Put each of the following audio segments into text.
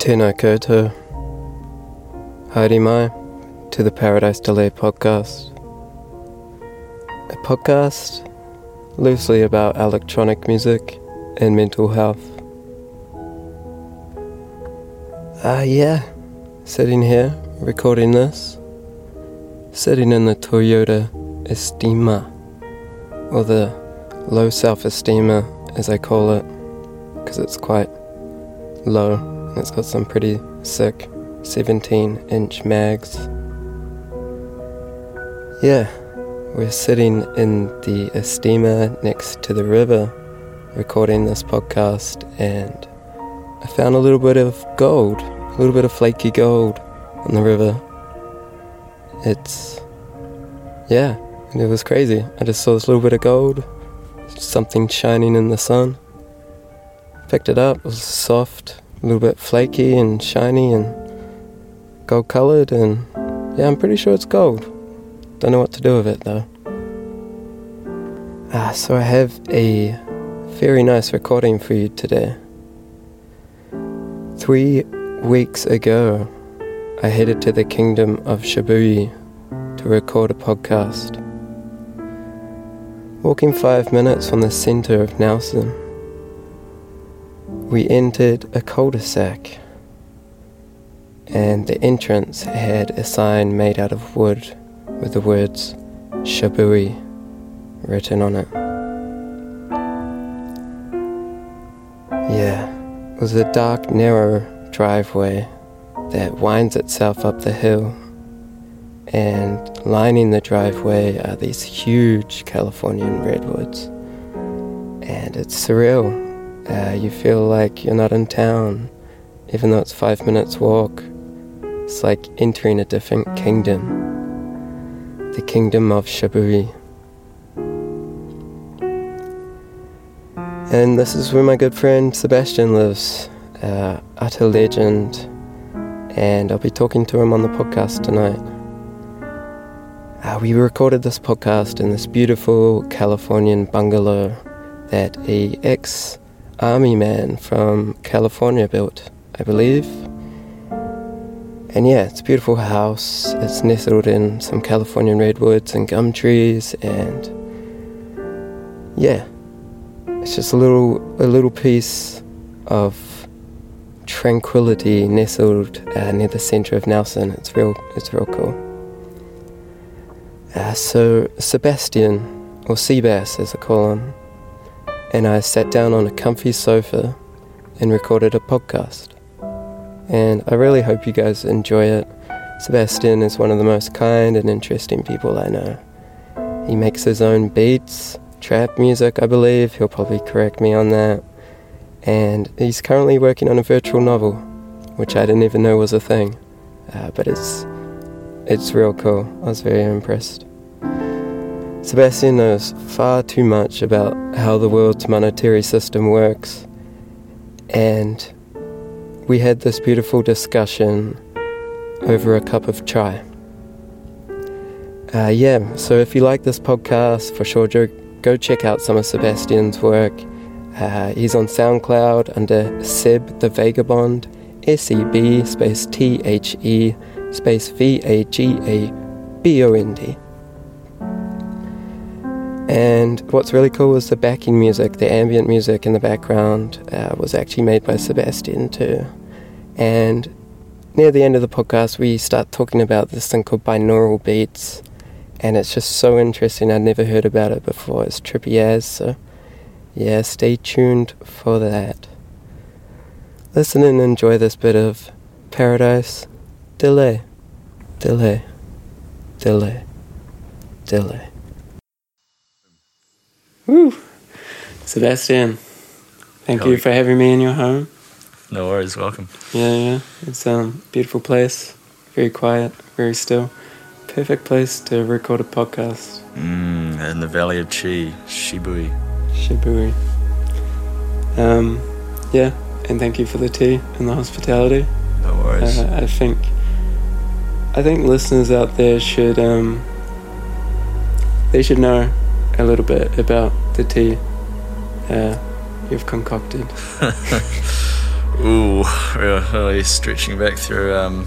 Tēnā koutou. Haere mai to the Paradise Delay podcast. A podcast loosely about electronic music and mental health. Ah, uh, yeah, sitting here recording this, sitting in the Toyota Estima, or the low self esteema as I call it, because it's quite low. It's got some pretty sick 17 inch mags. Yeah, we're sitting in the Estima next to the river recording this podcast, and I found a little bit of gold, a little bit of flaky gold on the river. It's, yeah, it was crazy. I just saw this little bit of gold, something shining in the sun. Picked it up, it was soft, a little bit flaky and shiny and gold colored and yeah i'm pretty sure it's gold. Don't know what to do with it though. Ah, so i have a very nice recording for you today. Three weeks ago i headed to the kingdom of shibuya to record a podcast. Walking five minutes from the center of nelson we entered a cul de sac, and the entrance had a sign made out of wood with the words Shibuya written on it. Yeah, it was a dark, narrow driveway that winds itself up the hill, and lining the driveway are these huge Californian redwoods. And it's surreal uh, you feel like you're not in town, even though it's five minutes walk. It's like entering a different kingdom, the kingdom of Shibuya. And this is where my good friend Sebastian lives, uh, utter legend, and I'll be talking to him on the podcast tonight. Uh, we recorded this podcast in this beautiful Californian bungalow that ex army man from California built, I believe. And yeah, it's a beautiful house. It's nestled in some Californian redwoods and gum trees, and yeah, it's just a little a little piece of tranquility nestled uh, near the center of Nelson. It's real. It's real cool. Uh, so Sebastian, or Seabass as I call him, and I sat down on a comfy sofa and recorded a podcast. And I really hope you guys enjoy it. Sebastian is one of the most kind and interesting people I know. He makes his own beats, trap music, I believe. He'll probably correct me on that. And he's currently working on a virtual novel, which I didn't even know was a thing. Uh, but it's it's real cool. I was very impressed. Sebastian knows far too much about how the world's monetary system works, and we had this beautiful discussion over a cup of chai. Uh, yeah, so if you like this podcast, for sure, go check out some of Sebastian's work. Uh, he's on SoundCloud under Seb the Vagabond, S E B space T H E space V A G A B O N D. And what's really cool is the backing music, the ambient music in the background uh, was actually made by Sebastian too. And near the end of the podcast, we start talking about this thing called binaural beats. And it's just so interesting. I'd never heard about it before. It's trippy as. So, yeah, stay tuned for that. Listen and enjoy this bit of paradise. Delay. Delay. Delay. Delay. Woo! Sebastian, thank you for having me in your home. No worries, welcome. Yeah, yeah. It's a um, beautiful place. Very quiet, very still. Perfect place to record a podcast. Mm, in the Valley of Chi, Shibui. Shibui. Um, yeah, and thank you for the tea and the hospitality. No worries. Uh, I think I think listeners out there should um, they should know a little bit about the tea uh, you've concocted. Ooh, really stretching back through um,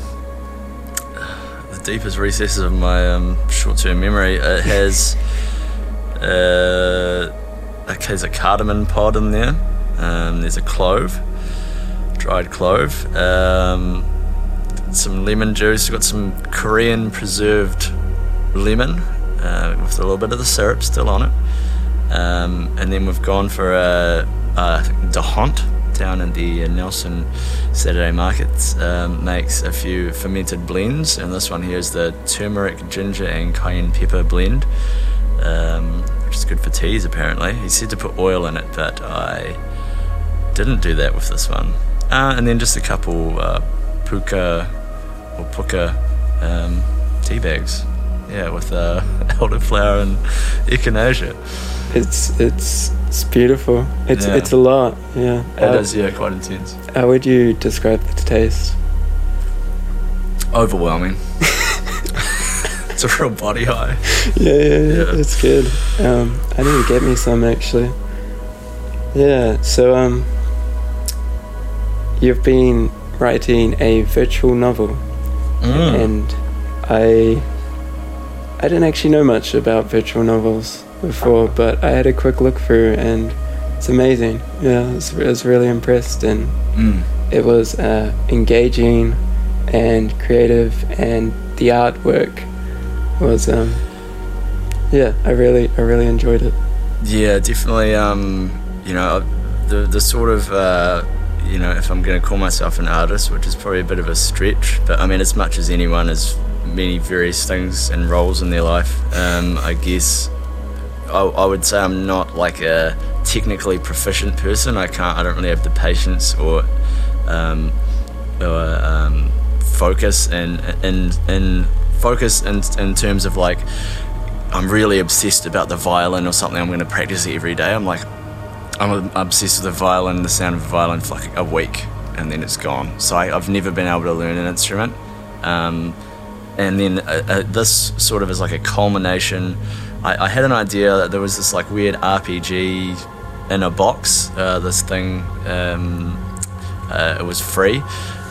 the deepest recesses of my um, short-term memory. It has uh, okay, there's a cardamom pod in there. Um, there's a clove, dried clove. Um, some lemon juice. We've got some Korean preserved lemon uh, with a little bit of the syrup still on it. Um, and then we've gone for a, a Dahont down in the Nelson Saturday Markets um, makes a few fermented blends, and this one here is the turmeric, ginger, and cayenne pepper blend, um, which is good for teas apparently. He said to put oil in it, but I didn't do that with this one. Uh, and then just a couple uh, Pukka or Pukka um, tea bags, yeah, with uh, elderflower and echinacea. It's it's it's beautiful. It's Yeah. it's a lot. Yeah. It How, is, yeah, quite intense. how would you describe the taste? Overwhelming. it's a real body high. Yeah, yeah, yeah. Yeah. It's good. Um, I need to get me some actually. Yeah. So um, you've been writing a virtual novel, Mm. and I I didn't actually know much about virtual novels before, but I had a quick look through, and it's amazing. Yeah, I was, I was really impressed, and Mm. it was uh, engaging and creative, and the artwork was um, yeah, I really I really enjoyed it. Yeah, definitely. Um, you know, the the sort of uh, you know, if I'm going to call myself an artist, which is probably a bit of a stretch, but I mean, as much as anyone has many various things and roles in their life, um, I guess I, I would say I'm not like a technically proficient person. I can't. I don't really have the patience or um, or um, focus and and and focus in in terms of like I'm really obsessed about the violin or something. I'm going to practice it every day. I'm like, I'm obsessed with the violin, the sound of the violin for like a week, and then it's gone. So I, I've never been able to learn an instrument. Um, and then uh, uh, this sort of is like a culmination. I, I had an idea that there was this like weird RPG in a box. Uh, this thing, um, uh, it was free.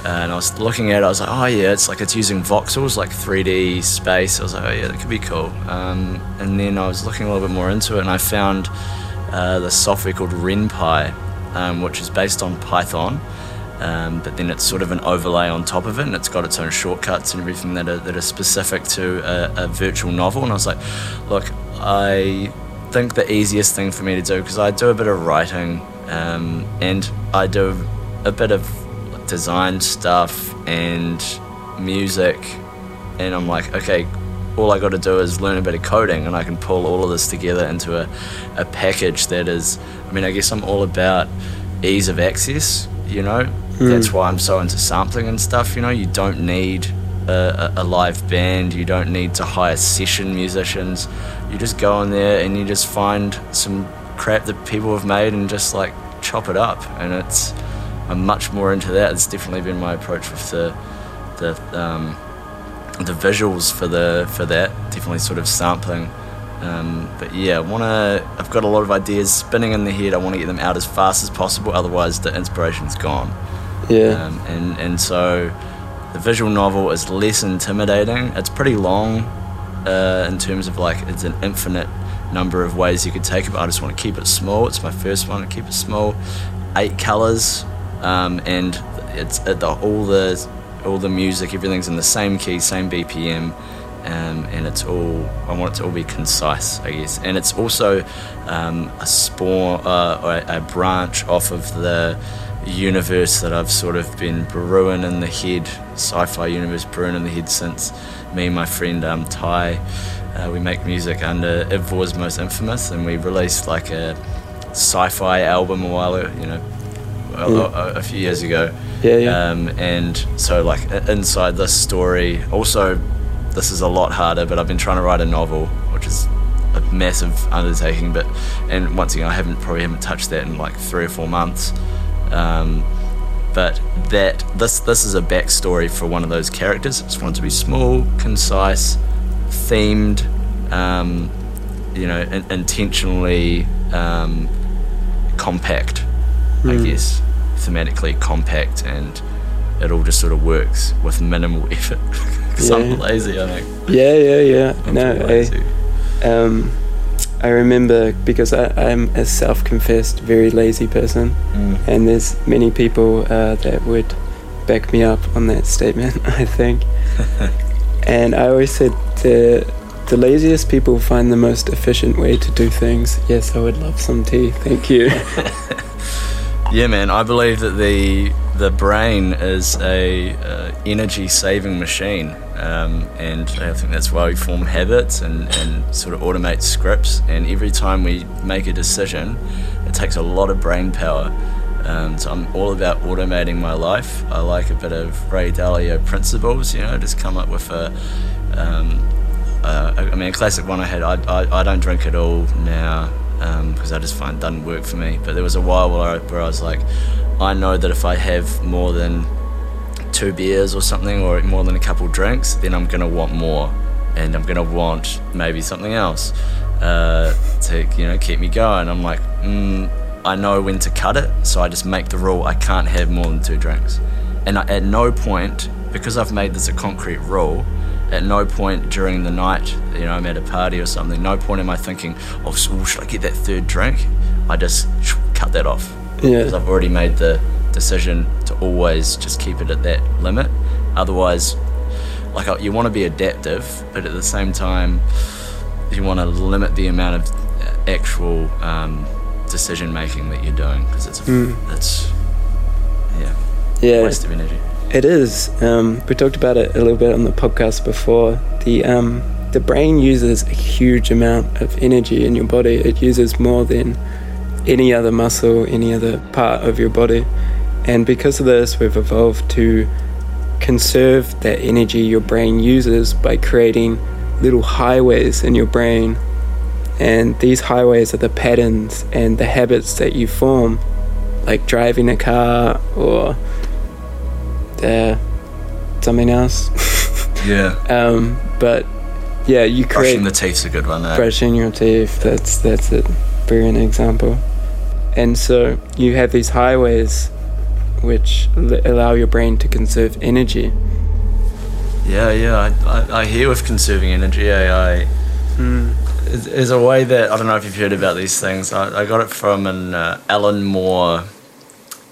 And I was looking at it, I was like, oh yeah, it's like it's using voxels, like 3D space. I was like, oh yeah, that could be cool. Um, and then I was looking a little bit more into it, and I found uh, the software called Ren'Py, um, which is based on Python, um, but then it's sort of an overlay on top of it, and it's got its own shortcuts and everything that are, that are specific to a, a virtual novel. And I was like, look, I think the easiest thing for me to do, because I do a bit of writing um, and I do a bit of design stuff and music, and I'm like, okay, all I got to do is learn a bit of coding, and I can pull all of this together into a, a package that is. I mean, I guess I'm all about ease of access. You know, that's why I'm so into sampling and stuff. You know, you don't need a, a, a live band. You don't need to hire session musicians. You just go in there and you just find some crap that people have made and just like chop it up. And it's I'm much more into that. It's definitely been my approach with the the um, the visuals for the for that. Definitely sort of sampling. Um, but yeah, I wanna. I've got a lot of ideas spinning in the head. I want to get them out as fast as possible. Otherwise, the inspiration's gone. Yeah. Um, and and so the visual novel is less intimidating. It's pretty long uh, in terms of like it's an infinite number of ways you could take it. But I just want to keep it small. It's my first one. to keep it small. Eight colors, um, and it's uh, the, all the all the music. Everything's in the same key, same BPM. Um, and it's all I want it to all be concise, I guess. And it's also um, a spawn uh, or a, a branch off of the universe that I've sort of been brewing in the head, sci-fi universe brewing in the head since me and my friend um, Ty Uh, we make music under Ivor most infamous, and we released like a sci-fi album a while, you know, a, a, a few years ago. Yeah, yeah. Um, and so like inside this story, also this is a lot harder. But I've been trying to write a novel, which is a massive undertaking. But and once again, I haven't probably haven't touched that in like three or four months. Um, but that this this is a backstory for one of those characters. I just want to be small, concise, themed, um, you know, in, intentionally um, compact. Mm. I hmm. guess thematically compact, and it all just sort of works with minimal effort. Because yeah. I'm lazy, I think. Yeah, yeah, yeah. I'm no, I, um, I remember because I, am a self-confessed very lazy person, mm. and there's many people uh, that would back me up on that statement. I think, and I always said the the laziest people find the most efficient way to do things. Yes, I would love some tea. Thank you. yeah, man. I believe that the the brain is a uh, energy saving machine um, and I think that's why we form habits and, and sort of automate scripts. And every time we make a decision, it takes a lot of brain power. Um, so I'm all about automating my life. I like a bit of Ray Dalio principles, you know, just come up with a. Um, uh, I mean, a classic one I had. I, I, I don't drink at all now because um, I just find it doesn't work for me. But there was a while where I, where I was like, I know that if I have more than two beers or something, or more than a couple drinks, then I'm gonna want more, and I'm gonna want maybe something else uh, to you know keep me going. I'm like, mm, I know when to cut it, so I just make the rule I can't have more than two drinks, and I, at no point, because I've made this a concrete rule, at no point during the night, you know, I'm at a party or something, no point am I thinking, oh, so should I get that third drink? I just cut that off. Yeah. Because I've already made the decision to always just keep it at that limit. Otherwise, like you want to be adaptive, but at the same time, you want to limit the amount of uh, actual um, decision making that you're doing because it's mm. it's yeah yeah waste of energy. It is. Um, we talked about it a little bit on the podcast before. The um, the brain uses a huge amount of energy in your body. It uses more than any other muscle, any other part of your body. And because of this, we've evolved to conserve that energy your brain uses by creating little highways in your brain. And these highways are the patterns and the habits that you form, like driving a car or uh, something else. yeah. Um, but yeah, you create. Brushing the teeth's a good one. Eh? Brushing your teeth. That's that's a brilliant example. And so you have these highways which allow your brain to conserve energy. Yeah, yeah, I, I, I hear with conserving energy, AI mm. is, is, a way that I don't know if you've heard about these things. I, I got it from an uh, Alan Moore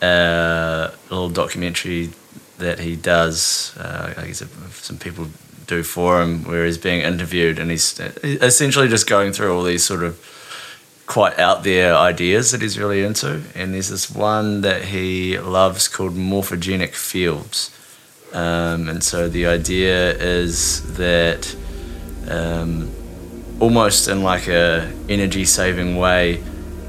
uh, little documentary that he does. Uh, I guess some people do for him, where he's being interviewed and he's essentially just going through all these sort of quite out there ideas that he's really into. And there's this one that he loves called morphogenic fields. Um, and so the idea is that um, almost in like a energy saving way,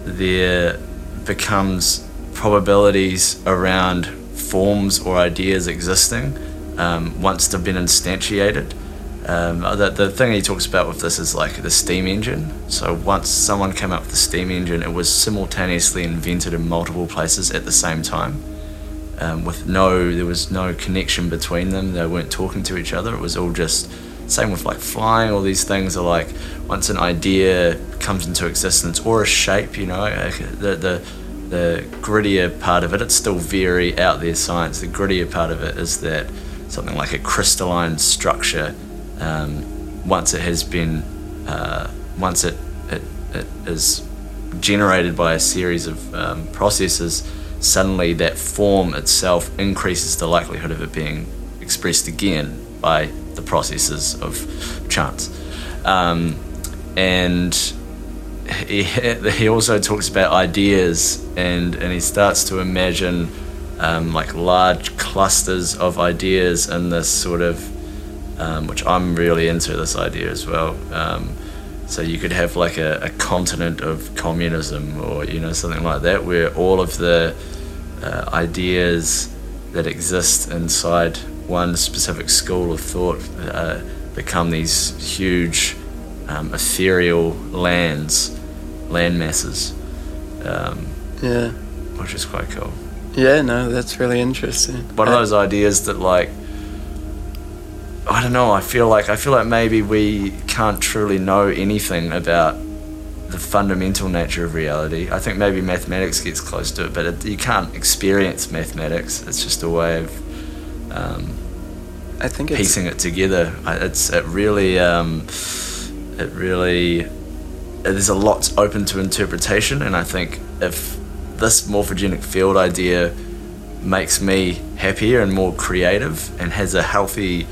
there becomes probabilities around forms or ideas existing um, once they've been instantiated. Um, the, the thing he talks about with this is like the steam engine. So once someone came up with the steam engine, it was simultaneously invented in multiple places at the same time. Um, with no, there was no connection between them. They weren't talking to each other. It was all just same with like flying. All these things are like once an idea comes into existence or a shape, you know, the the the grittier part of it. It's still very out there science. The grittier part of it is that something like a crystalline structure um, once it has been uh, once it, it, it is generated by a series of um, processes suddenly that form itself increases the likelihood of it being expressed again by the processes of chance. Um, and he, he also talks about ideas and, and he starts to imagine um, like large clusters of ideas in this sort of um, which I'm really into this idea as well. Um, so you could have like a, a, continent of communism, or you know something like that, where all of the uh, ideas that exist inside one specific school of thought uh, become these huge um, ethereal lands, land masses. Um, yeah, which is quite cool. Yeah, no, that's really interesting. One of those ideas that like I don't know. I feel like I feel like maybe we can't truly know anything about the fundamental nature of reality. I think maybe mathematics gets close to it, but it, you can't experience mathematics. It's just a way of um, I think piecing it together. It's it really um, it really there's a lot open to interpretation, and I think if this morphogenic field idea makes me happier and more creative and has a healthy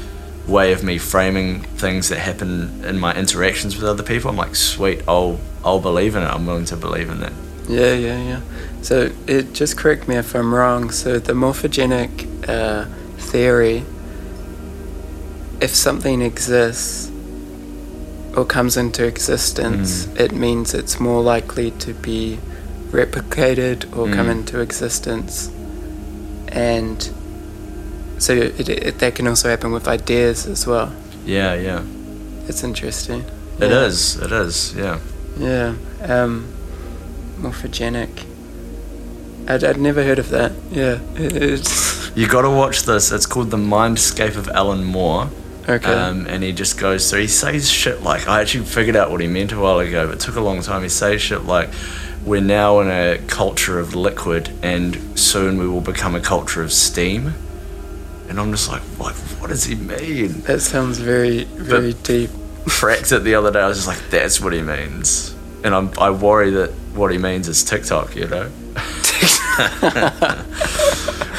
way of me framing things that happen in my interactions with other people. I'm like, sweet, I'll I'll believe in it. I'm willing to believe in that. Yeah, yeah, yeah. So it just correct me if I'm wrong. So the morphogenic uh, theory, if something exists or comes into existence, mm. it means it's more likely to be replicated or mm. come into existence, and so it, it, that can also happen with ideas as well. Yeah, yeah. It's interesting. It yeah. is. It is. Yeah. Yeah. Um, morphogenic. I'd, I'd never heard of that. Yeah. It's you got to watch this. It's called The Mindscape of Alan Moore. Okay. Um, and he just goes, so he says shit like, I actually figured out what he meant a while ago, but it took a long time. He says shit like, we're now in a culture of liquid and soon we will become a culture of steam and I'm just like, what? What does he mean? That sounds very, very but deep. Cracked it the other day. I was just like, that's what he means, and I'm I worry that what he means is TikTok. You know,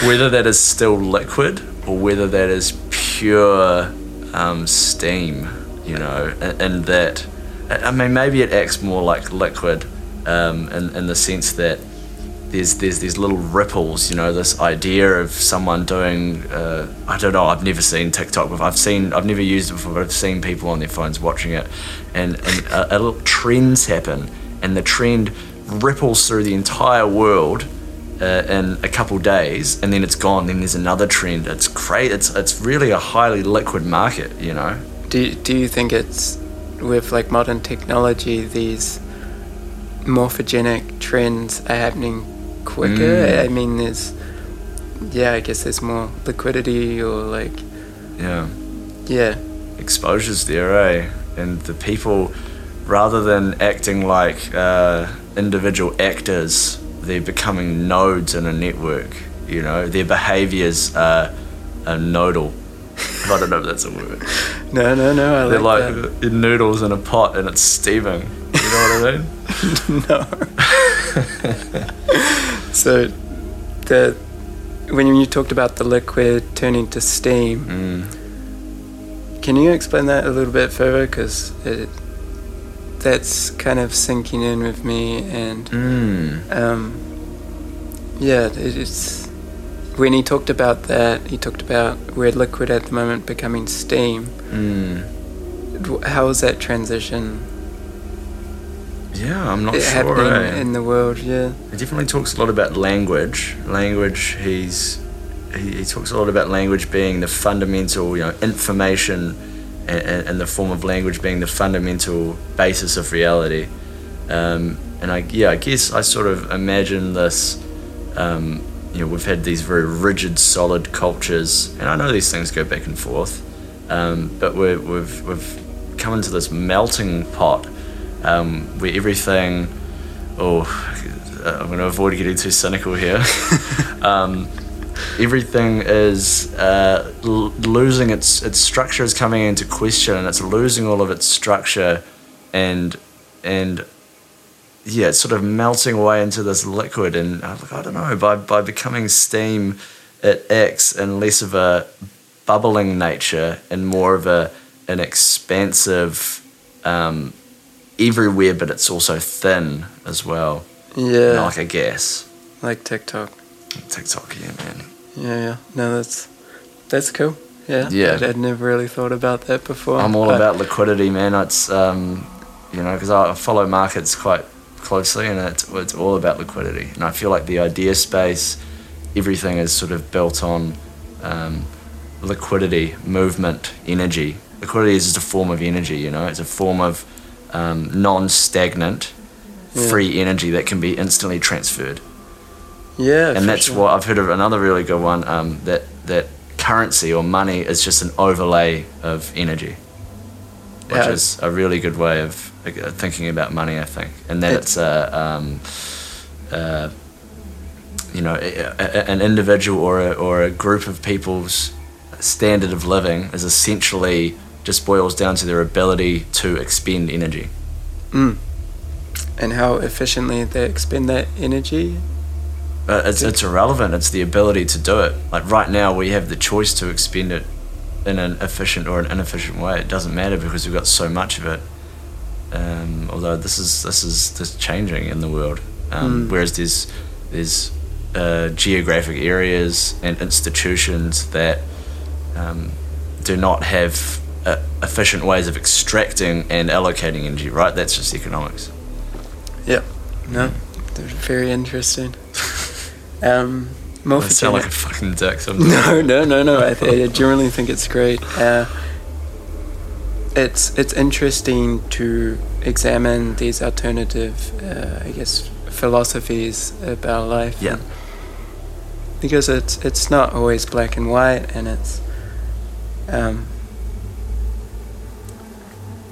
whether that is still liquid or whether that is pure um, steam. You know, and, and, that I mean maybe it acts more like liquid um, in in the sense that there's there's these little ripples, you know, this idea of someone doing. Uh, I don't know. I've never seen TikTok, but I've seen. I've never used it before, but I've seen people on their phones watching it, and and a, a little trends happen, and the trend ripples through the entire world. Uh, in a couple days, and then it's gone. Then there's another trend. It's great. It's it's really a highly liquid market, you know. Do Do you think it's with like modern technology, these morphogenic trends are happening quicker. Mm. I mean, there's, yeah, I guess there's more liquidity or like, yeah, yeah, exposure's there, eh? And the people, rather than acting like uh, individual actors, they're becoming nodes in a network. You know, their behaviors are, are nodal. I don't know if that's a word. No, no, no. I They're like, like noodles in a pot and it's steaming. You know what I mean? no. So, the when you talked about the liquid turning to steam, mm. can you explain that a little bit further? Because that's kind of sinking in with me, and mm. um, yeah, it, it's when he talked about that, he talked about we're liquid at the moment becoming steam. Mm. How was that transition? Yeah, I'm not sure. Happening eh? in the world, yeah. He definitely talks a lot about language. Language, he's he, he talks a lot about language being the fundamental, you know, information and, and the form of language being the fundamental basis of reality. Um, and I, yeah, I guess I sort of imagine this. Um, you know, we've had these very rigid, solid cultures, and I know these things go back and forth, um, but we've we've come into this melting pot um, where everything. Oh, I'm going to avoid getting too cynical here. um, everything is uh, l- losing its its structure is coming into question, and it's losing all of its structure, and and yeah, it's sort of melting away into this liquid, and uh, I don't know by by becoming steam, it acts in less of a bubbling nature and more of a an expansive um, everywhere, but it's also thin as well. Yeah. Like a gas. Like TikTok. TikTok, yeah, man. Yeah, yeah. No, that's that's cool. Yeah. Yeah. I'd, I'd never really thought about that before. I'm all but- about liquidity, man. It's um, you know, because I follow markets quite closely, and it's it's all about liquidity. And I feel like the idea space, everything is sort of built on um, liquidity, movement, energy. Liquidity is just a form of energy. You know, it's a form of um, non-stagnant, Yeah. free energy that can be instantly transferred Yeah. and that's sure. what I've heard of another really good one um, that that currency or money is just an overlay of energy, which Yeah. is a really good way of uh, thinking about money, I think, and that It- it's a um, uh, you know a, a, an individual or a, or a group of people's standard of living is essentially just boils down to their ability to expend energy. Mm. And how efficiently they expend that energy. Uh, it's, it's irrelevant. It's the ability to do it. Like right now, we have the choice to expend it in an efficient or an inefficient way. It doesn't matter because we've got so much of it. Um, although this is this is this changing in the world. Um, Mm. Whereas there's there's uh, geographic areas and institutions that um, do not have uh, efficient ways of extracting and allocating energy. Right? That's just economics. Yep. No, very interesting. Um, I sound like a fucking dick. Sometimes. no, no, no, no. I, th- I generally think it's great. Uh, it's it's interesting to examine these alternative, uh, I guess, philosophies about life. Yeah. Because it's it's not always black and white, and it's, um,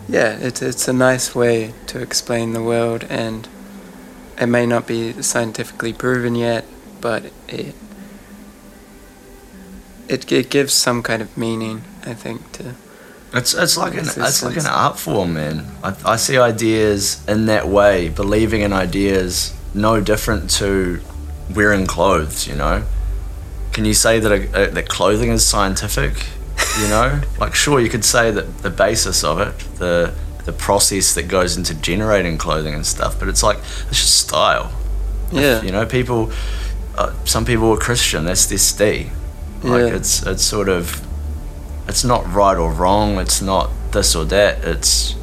yeah, it's it's a nice way to explain the world, and it may not be scientifically proven yet, but it it, it gives some kind of meaning, I think, to It's it's like an It's like an art form, man. I, I see ideas in that way, believing in ideas, no different to wearing clothes. You know, can you say that a, a, that clothing is scientific? You know, like sure you could say that the basis of it, the the process that goes into generating clothing and stuff, but it's like it's just style. yeah, You know, people. Uh, some people are Christian. That's their stay. Like Yeah. it's it's sort of, it's not right or wrong. It's not this or that. It's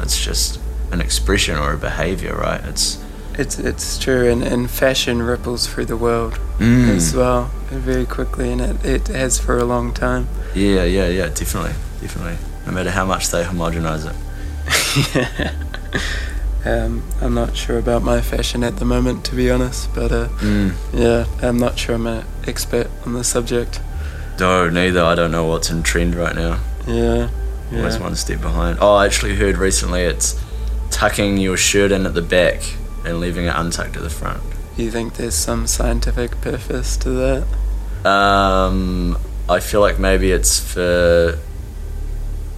it's just an expression or a behavior, right? It's it's it's true, and, and fashion ripples through the world Mm. as well very quickly, and it, it has for a long time. yeah, yeah, yeah, definitely, definitely. No matter how much they homogenize it. um, I'm not sure about my fashion at the moment, to be honest, but uh, Mm. yeah, I'm not sure I'm an expert on the subject. No, neither. I don't know what's in trend right now. Yeah, Always yeah. one step behind. Oh, I actually heard recently it's tucking your shirt in at the back and leaving it untucked at the front. You think there's some scientific purpose to that? Um, I feel like maybe it's for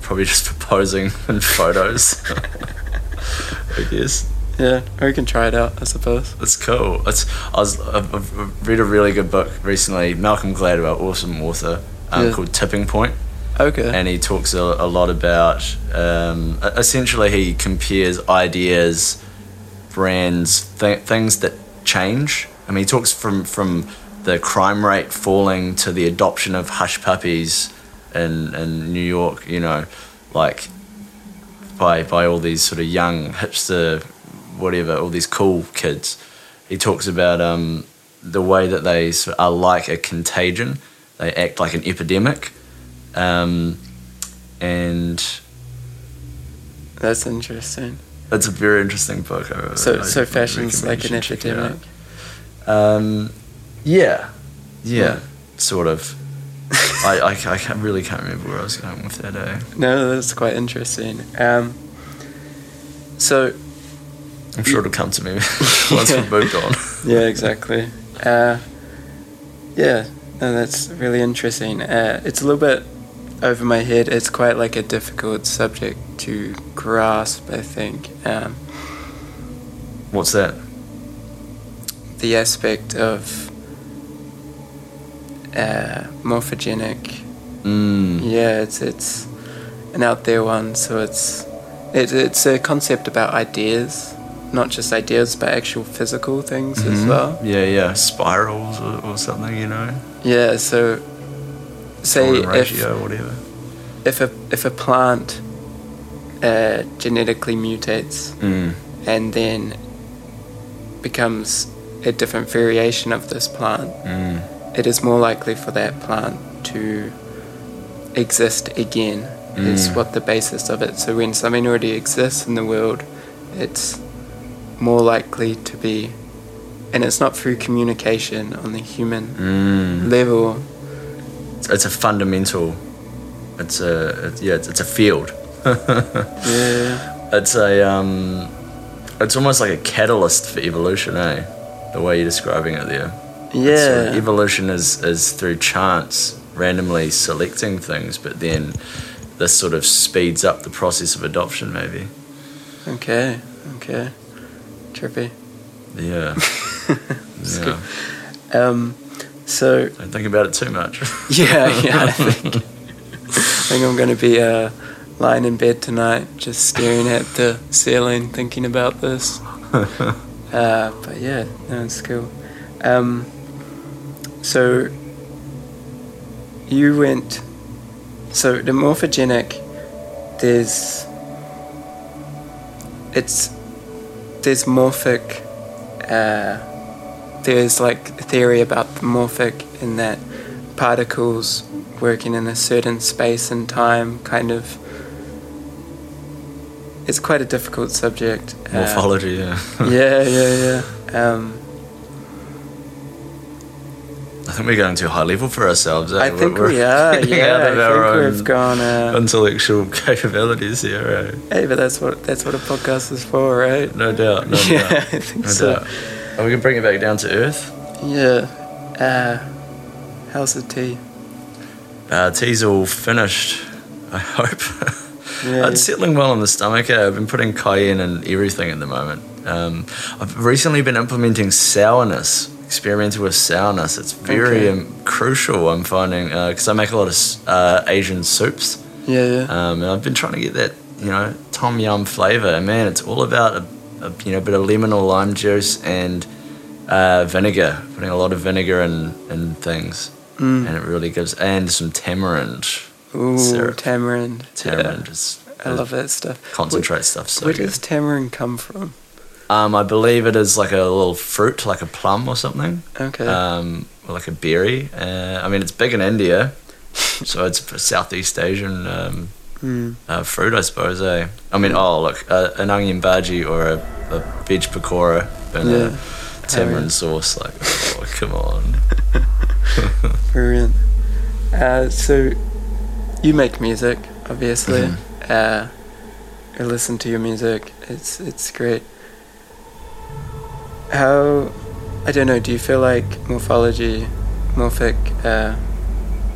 probably just for posing in photos. I guess Yeah, or you can try it out, I suppose. it's cool. It's I was I've, I've read a really good book recently. Malcolm Gladwell, awesome author, um, Yeah. called Tipping Point, Okay. and he talks a, a lot about. Um, essentially, he compares ideas, brands, th- things that change. I mean, he talks from from the crime rate falling to the adoption of hush puppies in in New York. You know, like by by all these sort of young hipster, whatever, all these cool kids. He talks about um, the way that they are like a contagion. They act like an epidemic, um, and That's interesting. It's a very interesting book. I, So, I so fashion's like an should check it out. epidemic. Um, yeah, yeah, Yeah. sort of. I, I, I can't, really can't remember where I was going with that. Eh? No, that's quite interesting. Um, so, I'm sure it'll come to me once Yeah. we've moved on. yeah, exactly. Uh, yeah, no, that's really interesting. Uh, it's a little bit over my head. It's quite like a difficult subject to grasp, I think. Um, What's that? the aspect of uh, morphogenic Mm, Yeah, it's it's an out there one. So it's it, it's a concept about ideas, not just ideas, but actual physical things as mhm. well. Yeah, yeah, spirals or, or something, you know. Yeah. So say if ratio or whatever. if a if a plant uh, genetically mutates Mm. and then becomes a different variation of this plant, Mm. it is more likely for that plant to exist again. Is Mm. what the basis of it. So when something already exists in the world, it's more likely to be, and it's not through communication on the human Mm. level. It's, a fundamental. It's a it, yeah. It's, it's a field. Yeah. It's a um, it's almost like a catalyst for evolution, eh? The way you're describing it there. It's sort of- Yeah. evolution is is through chance, randomly selecting things, but then this sort of speeds up the process of adoption, maybe. Okay. Okay. Trippy. Yeah. Yeah. good. Um. So Don't think about it too much. yeah, yeah. I think I think I'm gonna be uh, lying in bed tonight, just staring at the ceiling, thinking about this. Uh, but yeah, no, it's cool. Um, so you went. So the morphogenic, there's. It's there's morphic. Uh, there's like a theory about the morphic in that particles working in a certain space and time kind of. It's quite a difficult subject. uh, Morphology, yeah. yeah, yeah, yeah. Um, I think we're going too high level for ourselves. Eh? I think We're- we we're Yeah, out I our think own we've gone. Uh, intellectual capabilities here. Eh? hey, but that's what that's what a podcast is for, right? No doubt. No yeah, doubt. I think No so. doubt. Are we gonna bring it back down to earth? Yeah. Uh, how's the tea? Uh, tea's all finished. I hope. Yeah. It's settling well in the stomach. eh? I've been putting cayenne and everything at the moment. Um, I've recently been implementing sourness, experimenting with sourness. It's very Okay. um, crucial. I'm finding because I make a lot of uh, Asian soups, yeah, yeah. um, and I've been trying to get that you know tom yum flavor. And man, it's all about a, a you know a bit of lemon or lime juice and uh, vinegar. Putting a lot of vinegar in in things, Mm. and it really gives and some tamarind. Ooh, syrup. tamarind. Tamarind Yeah. is I love that stuff. concentrate stuff. So Where good. does tamarind come from? Um, I believe it is like a little fruit, like a plum or something, Okay. um, or like a berry. Uh, I mean, it's big in India, so it's Southeast Asian um, Mm. uh, fruit, I suppose. Eh? I mean, oh look, uh, an onion bhaji or a, a veg pakora and Yeah. a tamarind sauce. Like, oh come on. Brilliant. Uh, so, you make music, obviously. Mhm. Uh, I listen to your music. It's it's great. How, I don't know. Do you feel like morphology, morphic uh,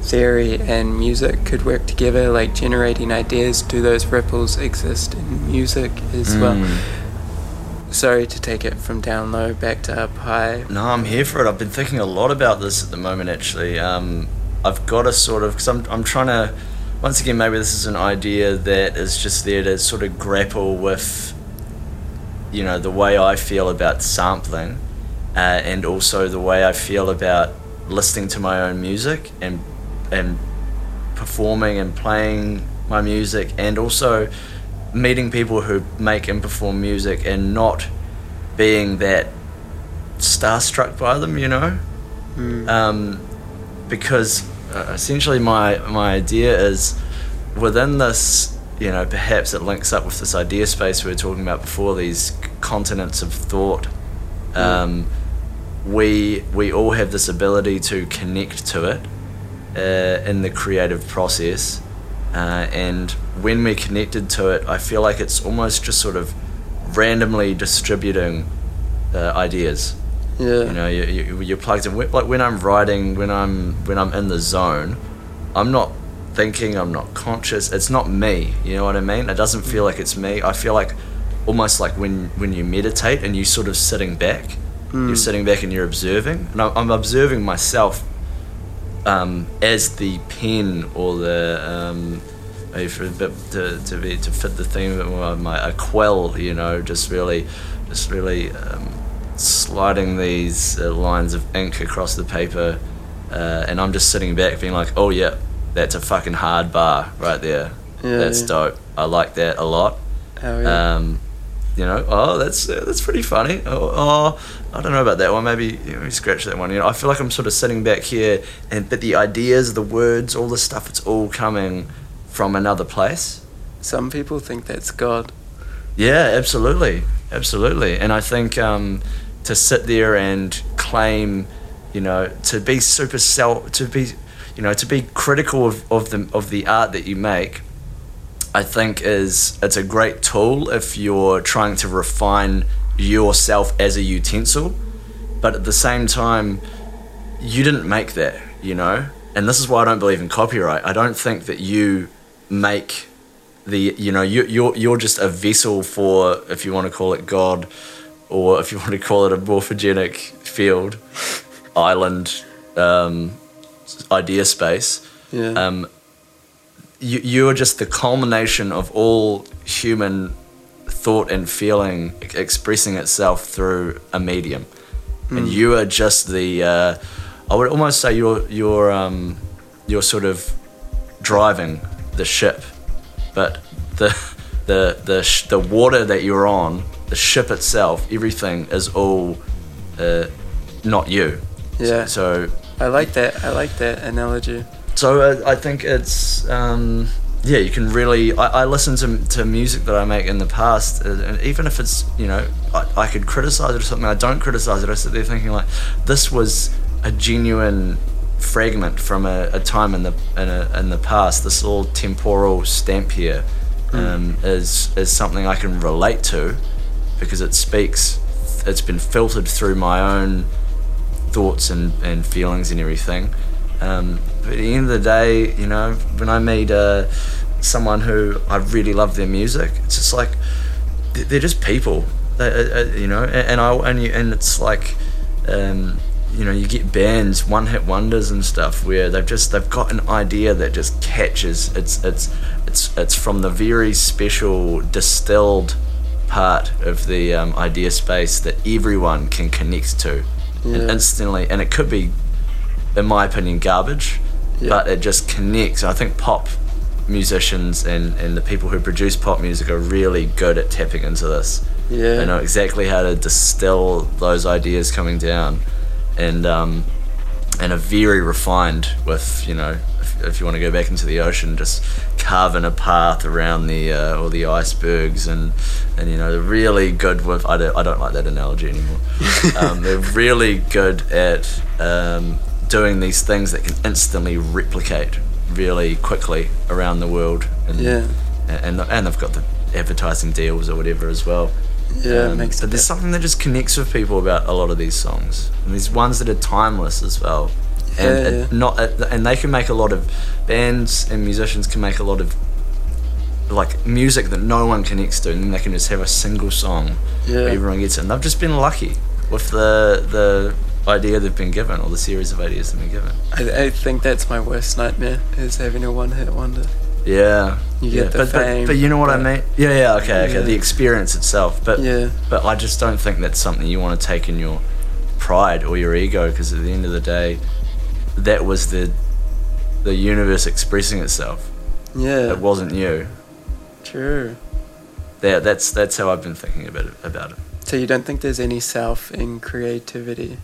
theory, and music could work together, like generating ideas? Do those ripples exist in music as well? Mm. Sorry to take it from down low back to up high. No, I'm here for it. I've been thinking a lot about this at the moment, actually. Um, I've got a sort of, because I'm, I'm trying to, once again, maybe this is an idea that is just there to sort of grapple with, you know, the way I feel about sampling uh, and also the way I feel about listening to my own music and, and performing and playing my music and also meeting people who make and perform music and not being that starstruck by them, you know, Mm. um, because uh, essentially my my idea is within this, you know, perhaps it links up with this idea space we were talking about before. These continents of thought. Um, we we all have this ability to connect to it uh, in the creative process, uh, and when we're connected to it, I feel like it's almost just sort of randomly distributing uh, ideas. yeah. You know, you, you, you're plugged in. Like when I'm writing, when I'm when I'm in the zone, I'm not thinking. I'm not conscious. It's not me. You know what I mean? It doesn't feel like it's me. I feel like almost like when when you meditate and you sort of sitting back. You're sitting back and you're observing, and I'm, I'm observing myself um, as the pen or the um, maybe for a bit to, to be to fit the theme of my, my a quill, you know, just really, just really um, sliding these uh, lines of ink across the paper, uh, and I'm just sitting back, being like, oh yeah, that's a fucking hard bar right there. Yeah, that's yeah. dope. I like that a lot. Oh, yeah. Um, you know, oh, that's uh, that's pretty funny. Oh, oh, I don't know about that one. Maybe you know, scratch that one. You know, I feel like I'm sort of sitting back here, and but the ideas, the words, all the stuff, it's all coming from another place. Some people think that's God. Yeah, absolutely, absolutely. And I think um, to sit there and claim, you know, to be super self, to be, you know, to be critical of, of the of the art that you make, I think is it's a great tool if you're trying to refine yourself as a utensil, but at the same time, you didn't make that, you know. And this is why I don't believe in copyright. I don't think that you make the you know you you're you're just a vessel for if you want to call it God, or if you want to call it a morphogenic field, island, um, idea space. Yeah. Um, you you're just the culmination of all human thought and feeling expressing itself through a medium, and you are just the. Uh, I would almost say you're you're um, you're sort of driving the ship, but the the the sh- the water that you're on, the ship itself, everything is all uh, not you. Yeah. So I like that. I like that analogy. So uh, I think it's um, yeah, you can really. I, I listen to to music that I make in the past, and even if it's you know I, I could criticize it or something, I don't criticize it. I sit there thinking like this was a genuine fragment from a, a time in the in, a, in the past. This little temporal stamp here um, is is something I can relate to because it speaks. It's been filtered through my own thoughts and, and feelings and everything. Um, but at the end of the day, you know, when I meet uh, someone who I really love their music, it's just like they're just people, they, uh, uh, you know. And, and I and you, and it's like, um, you know, you get bands, one hit wonders and stuff where they've just they've got an idea that just catches. It's it's it's it's from the very special distilled part of the um, idea space that everyone can connect to and instantly and it could be in my opinion garbage Yeah. but it just connects i think pop musicians and, and the people who produce pop music are really good at tapping into this Yeah. they know exactly how to distill those ideas coming down and um, and are very refined with you know if, if you want to go back into the ocean just carving a path around the uh, all the icebergs and and you know they're really good with I don't, I don't like that analogy anymore um, they're really good at um, doing these things that can instantly replicate really quickly around the world and Yeah. and, and they've got the advertising deals or whatever as well Yeah, it um, makes but there's something that just connects with people about a lot of these songs, and these ones that are timeless as well, and Yeah, and yeah. not uh, and they can make a lot of bands and musicians can make a lot of like music that no one connects to, and then they can just have a single song Yeah. where everyone gets it. And they've just been lucky with the the idea they've been given or the series of ideas they've been given. I, I think that's my worst nightmare is having a one hit wonder. Yeah, You yeah. get the but, but- fame, but you know what I mean? Yeah, yeah. Okay, okay. Yeah. The experience itself, but Yeah. But I just don't think that's something you want to take in your pride or your ego because at the end of the day, that was the the universe expressing itself. Yeah. It wasn't you. True. Yeah, that's that's how I've been thinking about it. About it. So you don't think there's any self in creativity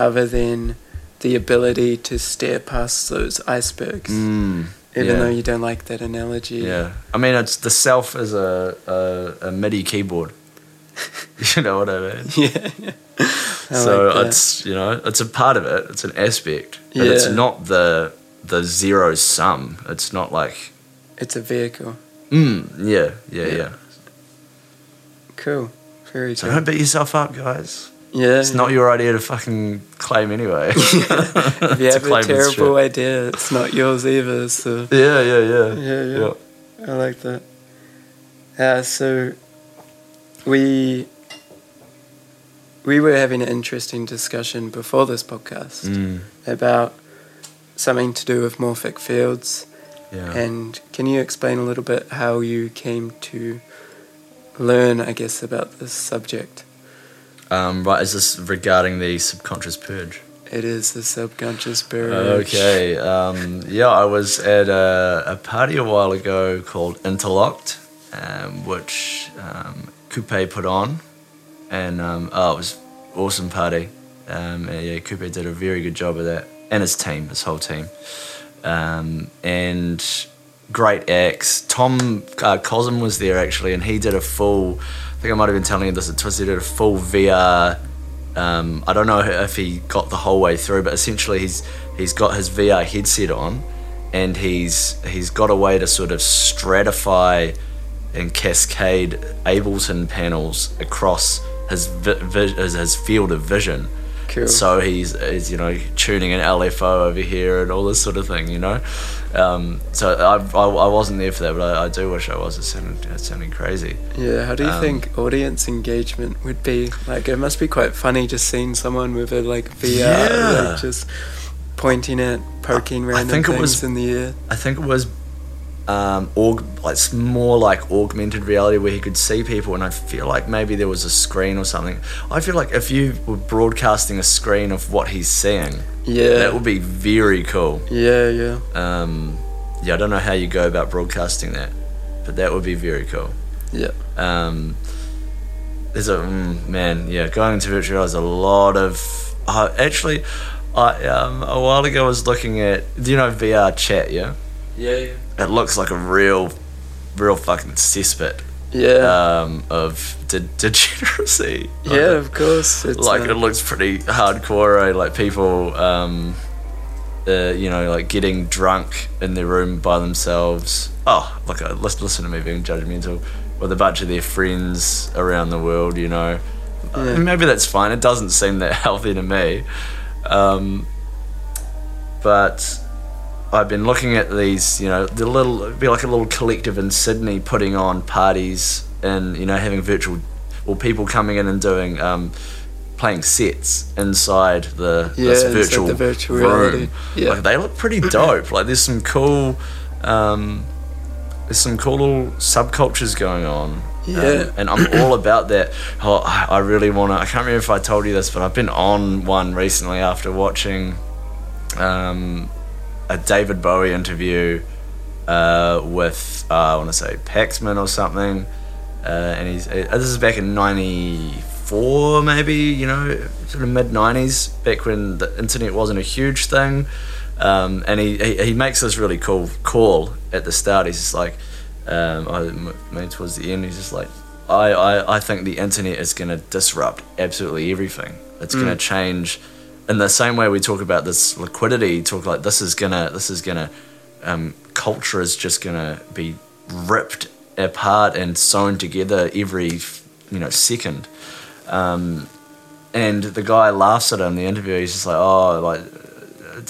other than the ability to stare past those icebergs? Mm, Even yeah. though you don't like that analogy. Yeah, I mean, it's the self is a a, a MIDI keyboard. you know what I mean? Yeah. yeah. I so like it's you know it's a part of it. It's an aspect, but it's not the the zero sum. It's not like it's a vehicle. mm, yeah, yeah, Yeah. yeah. Cool. Very So don't beat yourself up, guys. Yeah. It's not your idea to fucking claim anyway. if you have a terrible idea, it's not yours either. So Yeah, yeah, yeah. Yeah, yeah. I like that. Uh, so we we were having an interesting discussion before this podcast Mm, about something to do with morphic fields. yeah. And can you explain a little bit how you came to learn, I guess, about this subject? Um, right, is this regarding the subconscious purge? It is the subconscious purge. Okay. Um, yeah, I was at a, a party a while ago called Interlocked, um, which um, Coupe put on, and um, oh, it was awesome party. Um, yeah, Coupe did a very good job of that, and his team, his whole team, um, and great acts. Tom uh, Cosm was there actually, and he did a full. I think I might have been telling you this at Twist. He did a full VR. Um, I don't know if he got the whole way through, but essentially he's he's got his VR headset on, and he's he's got a way to sort of stratify and cascade Ableton panels across his vi- vi- his, his field of vision. Cool. So he's, he's you know tuning an LFO over here and all this sort of thing, you know. Um, so I, I, I wasn't there for that, but I, I do wish I was. It sounded, it sounded crazy. Yeah, how do you Um, think audience engagement would be? Like, it must be quite funny just seeing someone with a like VR, Yeah. like just pointing at, poking I random think it things was- in the air. I think it was um, aug- like it's more like augmented reality where he could see people, and I feel like maybe there was a screen or something. I feel like if you were broadcasting a screen of what he's seeing, Yeah. that would be very cool. yeah, yeah. Um, yeah, I don't know how you go about broadcasting that, but that would be very cool. Yeah. Um, there's a mm, man, yeah, going into virtual reality is a lot of. Uh, actually, I um, a while ago I was looking at. Do you know VR chat? Yeah, Yeah, yeah. it looks like a real, real fucking cesspit Yeah. um, of de- degeneracy. Like, yeah, of course. It's, like uh, it looks pretty hardcore. Eh? Like people, um, uh, you know, like getting drunk in their room by themselves. Oh, look, uh, listen, listen to me being judgmental with a bunch of their friends around the world. You know, Uh, maybe that's fine. It doesn't seem that healthy to me. Um, but I've been looking at these, you know, the little, it'd be like a little collective in Sydney putting on parties and, you know, having virtual, or people coming in and doing, um, playing sets inside the Yeah, this virtual, the virtual room. reality. Yeah. Like they look pretty dope. like there's some cool, um, there's some cool little subcultures going on. Yeah. Um, and I'm all about that. Oh, I I really want to. I can't remember if I told you this, but I've been on one recently after watching um, a David Bowie interview uh, with uh, I want to say Paxman or something, uh, and he's uh, this is back in '94 maybe you know sort of mid '90s back when the internet wasn't a huge thing, um, and he, he he makes this really cool call at the start. He's just like, um, I maybe towards the end, he's just like. I, I, I think the internet is going to disrupt absolutely everything. It's going to change in the same way we talk about this liquidity talk like this is gonna this is gonna um, culture is just gonna be ripped apart and sewn together every you know second. Um, and the guy laughs at him in the interview. He's just like oh like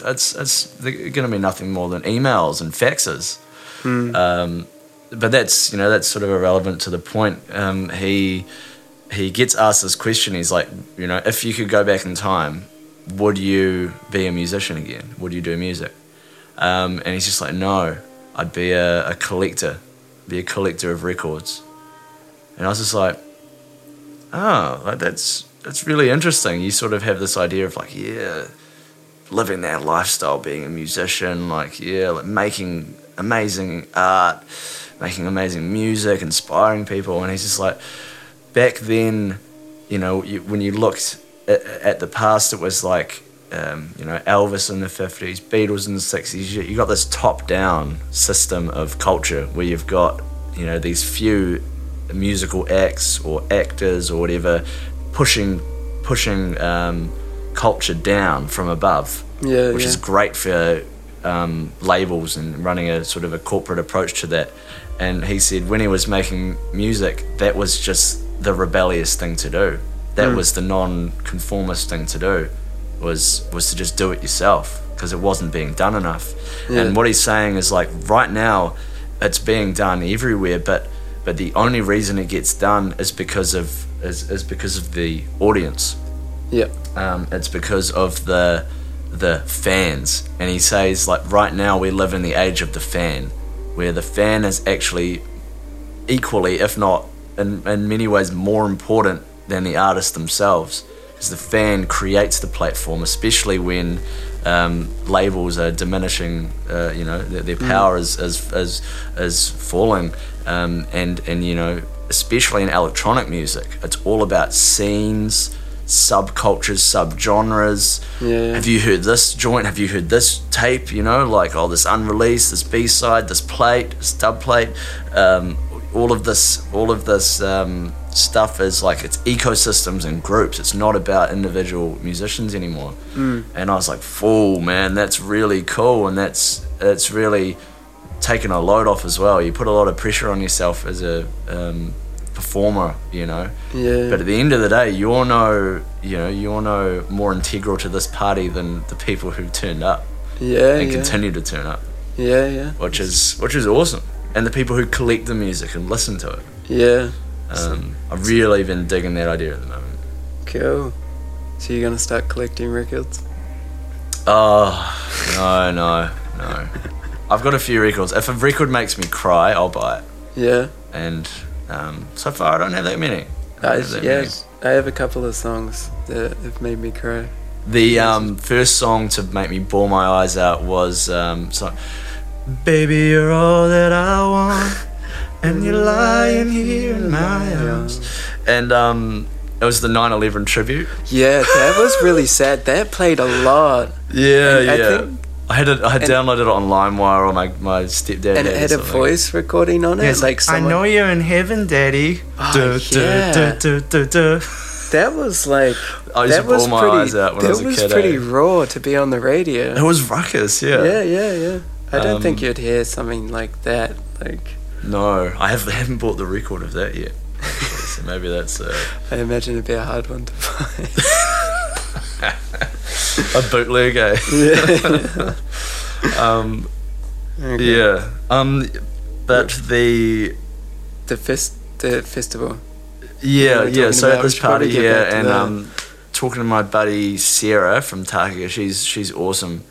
it's it's gonna be nothing more than emails and faxes. Um, but that's you know that's sort of irrelevant to the point. Um, he he gets asked this question. He's like you know if you could go back in time would you be a musician again? Would you do music? Um, and he's just like, no, I'd be a, a collector, be a collector of records. And I was just like, oh, like that's that's really interesting. You sort of have this idea of like, yeah, living that lifestyle, being a musician, like yeah, like making amazing art, making amazing music, inspiring people. And he's just like, back then, you know, you, when you looked at, at the past, it was like, um, you know, Elvis in the 50s, Beatles in the 60s. You, you got this top down system of culture where you've got, you know, these few musical acts or actors or whatever pushing pushing um, culture down from above, Yeah, which yeah. is great for um, labels and running a sort of a corporate approach to that. And he said when he was making music, that was just the rebellious thing to do. That Mm. was the non-conformist thing to do. Was was to just do it yourself because it wasn't being done enough. Yeah. And what he's saying is like right now, it's being done everywhere, but but the only reason it gets done is because of is, is because of the audience Yeah. um, it's because of the the fans and he says like right now we live in the age of the fan where the fan is actually equally if not in, in many ways more important than the artists themselves because the fan creates the platform, especially when um, labels are diminishing, uh, you know, their, their power is, is, is, is falling. Um, and, and, you know, especially in electronic music, it's all about scenes, subcultures, subgenres. Yeah. Have you heard this joint? Have you heard this tape? You know, like, oh, this unreleased, this B side, this plate, this dub plate. Um, all of this, all of this um, stuff is like it's ecosystems and groups. It's not about individual musicians anymore. Mm. And I was like, "Fool, man, that's really cool, and that's it's really taken a load off as well. You put a lot of pressure on yourself as a um, performer, you know. Yeah. But at the end of the day, you're no, you know, you're no more integral to this party than the people who turned up yeah. and yeah. continue to turn up, Yeah, yeah. which is which is awesome. And the people who collect the music and listen to it. Yeah. Um, I've really been digging that idea at the moment. Cool. So you're gonna start collecting records? Oh no, no, no. I've got a few records. If a record makes me cry, I'll buy it. Yeah. And um, so far, I don't have that many. I I, have that yeah. many. I have a couple of songs that have made me cry. The um, first song to make me bawl my eyes out was um, so, "Baby, you're all that I want, and you're lying here in my arms." And um, it was the 9/11 tribute. Yeah, that was really sad. That played a lot. Yeah, And I yeah. think- I had it. I had downloaded it on LimeWire, or my my stepdad. And it had a voice recording on it. Yeah, it's like I know you're in heaven, Daddy. Oh, yeah. That was like I used that to was my pretty. eyes out when I that was a was kid, pretty eh? raw to be on the radio. It was ruckus, yeah. yeah, yeah, yeah. I don't think Um, you'd hear something like that. Like No, I have, haven't bought the record of that yet. so maybe that's uh, I imagine it'd be a hard one to find. a bootleg. Eh? yeah. um, Okay. yeah. Um, but the The fest, the festival. yeah, yeah. So at this party here, back and um, talking to my buddy Sarah from Taka. She's she's awesome,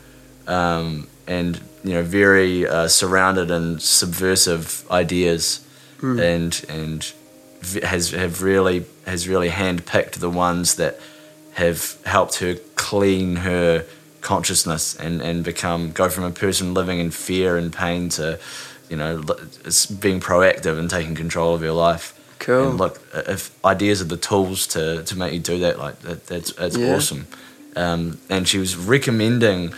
um, and you know very uh, surrounded and subversive ideas, Hmm. and and has have really has really handpicked the ones that have helped her clean her consciousness and and become go from a person living in fear and pain to you know being proactive and taking control of your life Cool. and look if ideas are the tools to to make you do that like that that's that's Yeah. awesome um, and she was recommending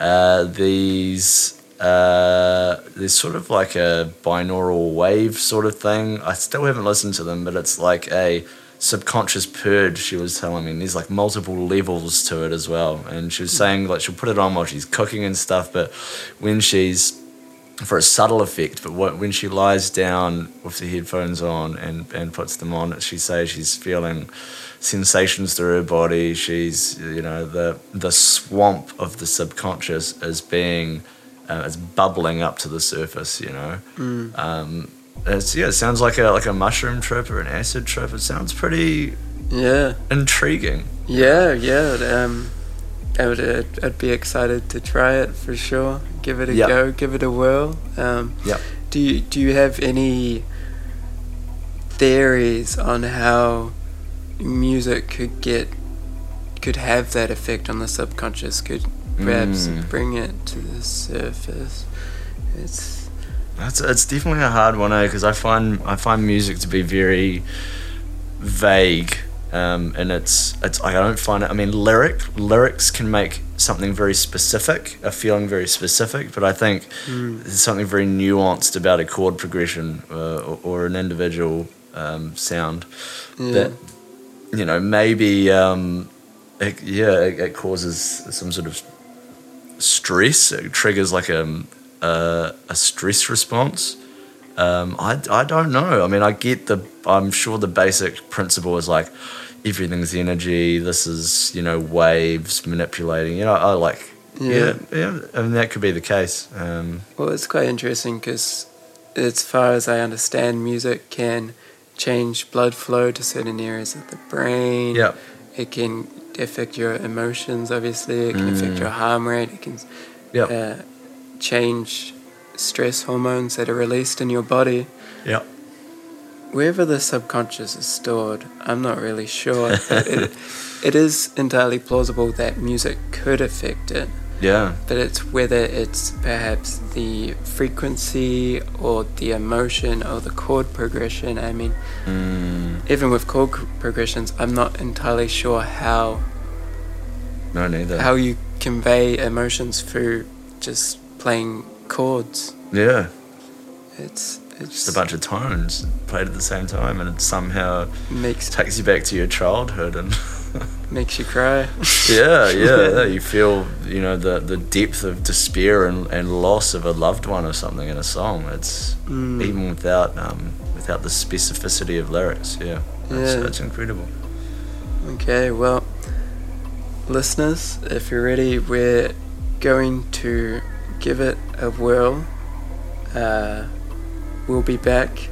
uh, these uh, there's sort of like a binaural wave sort of thing. I still haven't listened to them, but it's like a subconscious purge. She was telling me and there's like multiple levels to it as well. And she was saying like she'll put it on while she's cooking and stuff, but when she's for a subtle effect, but when she lies down with the headphones on and, and puts them on, she says she's feeling sensations through her body. She's, you know, the the swamp of the subconscious is being, uh, is bubbling up to the surface. You know, Mm. um, it's yeah, it sounds like a like a mushroom trip or an acid trip. It sounds pretty Yeah. intriguing. Yeah, yeah. Um, I would, uh, I'd be excited to try it for sure. Give it a Yeah. go. Give it a whirl. Um, Yep. Do you do you have any theories on how music could get could have that effect on the subconscious? Could perhaps Mm. bring it to the surface? It's It's it's definitely a hard one, eh? Because I find I find music to be very vague, um, and it's it's I don't find it. I mean, lyric lyrics can make something very specific, a feeling very specific, but I think mm, there's something very nuanced about a chord progression uh, or, or an individual um, sound yeah. that you know maybe um, it, yeah it, it causes some sort of stress. It triggers like a, a, a stress response. Um, I, I don't know. I mean I get the I'm sure the basic principle is like everything's energy. This is you know waves manipulating. You know I like yeah yeah, I mean that could be the case. Um, Well, it's quite interesting because, as far as I understand, music can change blood flow to certain areas of the brain. yeah It can affect your emotions, obviously. It can affect Mm. your heart rate. It can yeah uh, change stress hormones that are released in your body. yeah wherever the subconscious is stored, I'm not really sure. but it, it is entirely plausible that music could affect it, Yeah. but it's whether it's perhaps the frequency or the emotion or the chord progression. I mean, Mm, even with chord progressions, I'm not entirely sure how no, neither. how you convey emotions through just playing chords. yeah. It's it's Just a bunch of tones played at the same time, and it somehow makes takes you back to your childhood and. makes you cry. yeah, yeah, yeah. You feel, you know, the, the depth of despair and, and loss of a loved one or something in a song. It's Mm. even without um, without the specificity of lyrics. Yeah, that's, Yeah. that's incredible. Okay, well, listeners, if you're ready, we're going to give it a whirl. Uh, we'll be back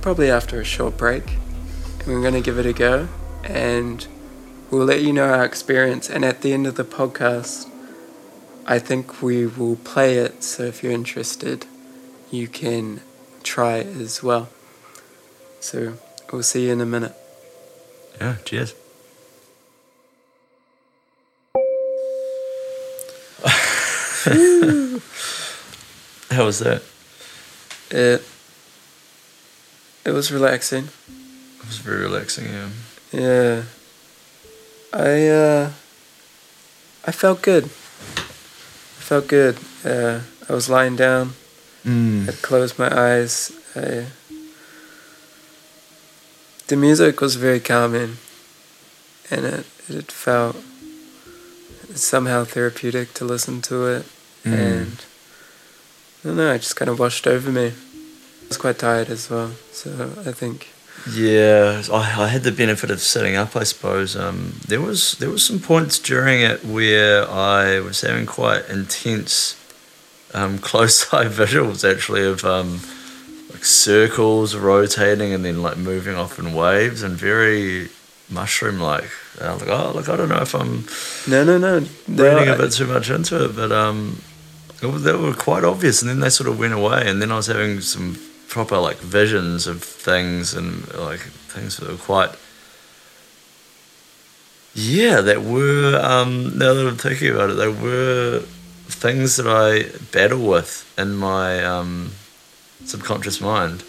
probably after a short break. And we're going to give it a go and we'll let you know our experience. And at the end of the podcast, I think we will play it. So if you're interested, you can try it as well. So we'll see you in a minute. Yeah, cheers. How was that? It it was relaxing. It was very relaxing. Yeah. Yeah. I uh I felt good. I felt good. Uh I was lying down. Mm. I closed my eyes. I the music was very calming and it it felt somehow therapeutic to listen to it Mm. and I don't know, it just kind of washed over me. I was quite tired as well, so I think Yeah, I, I had the benefit of setting up. I suppose um, there was there was some points during it where I was having quite intense um, close eye visuals actually of um, like circles rotating and then like moving off in waves and very mushroom like. I was like, oh look, I don't know if I'm No, no, no. reading a bit too much into it, but um, it they were quite obvious, and then they sort of went away, and then I was having some proper like visions of things and like things that were quite. Yeah, that were um, now that I'm thinking about it, they were things that I battle with in my um, subconscious mind.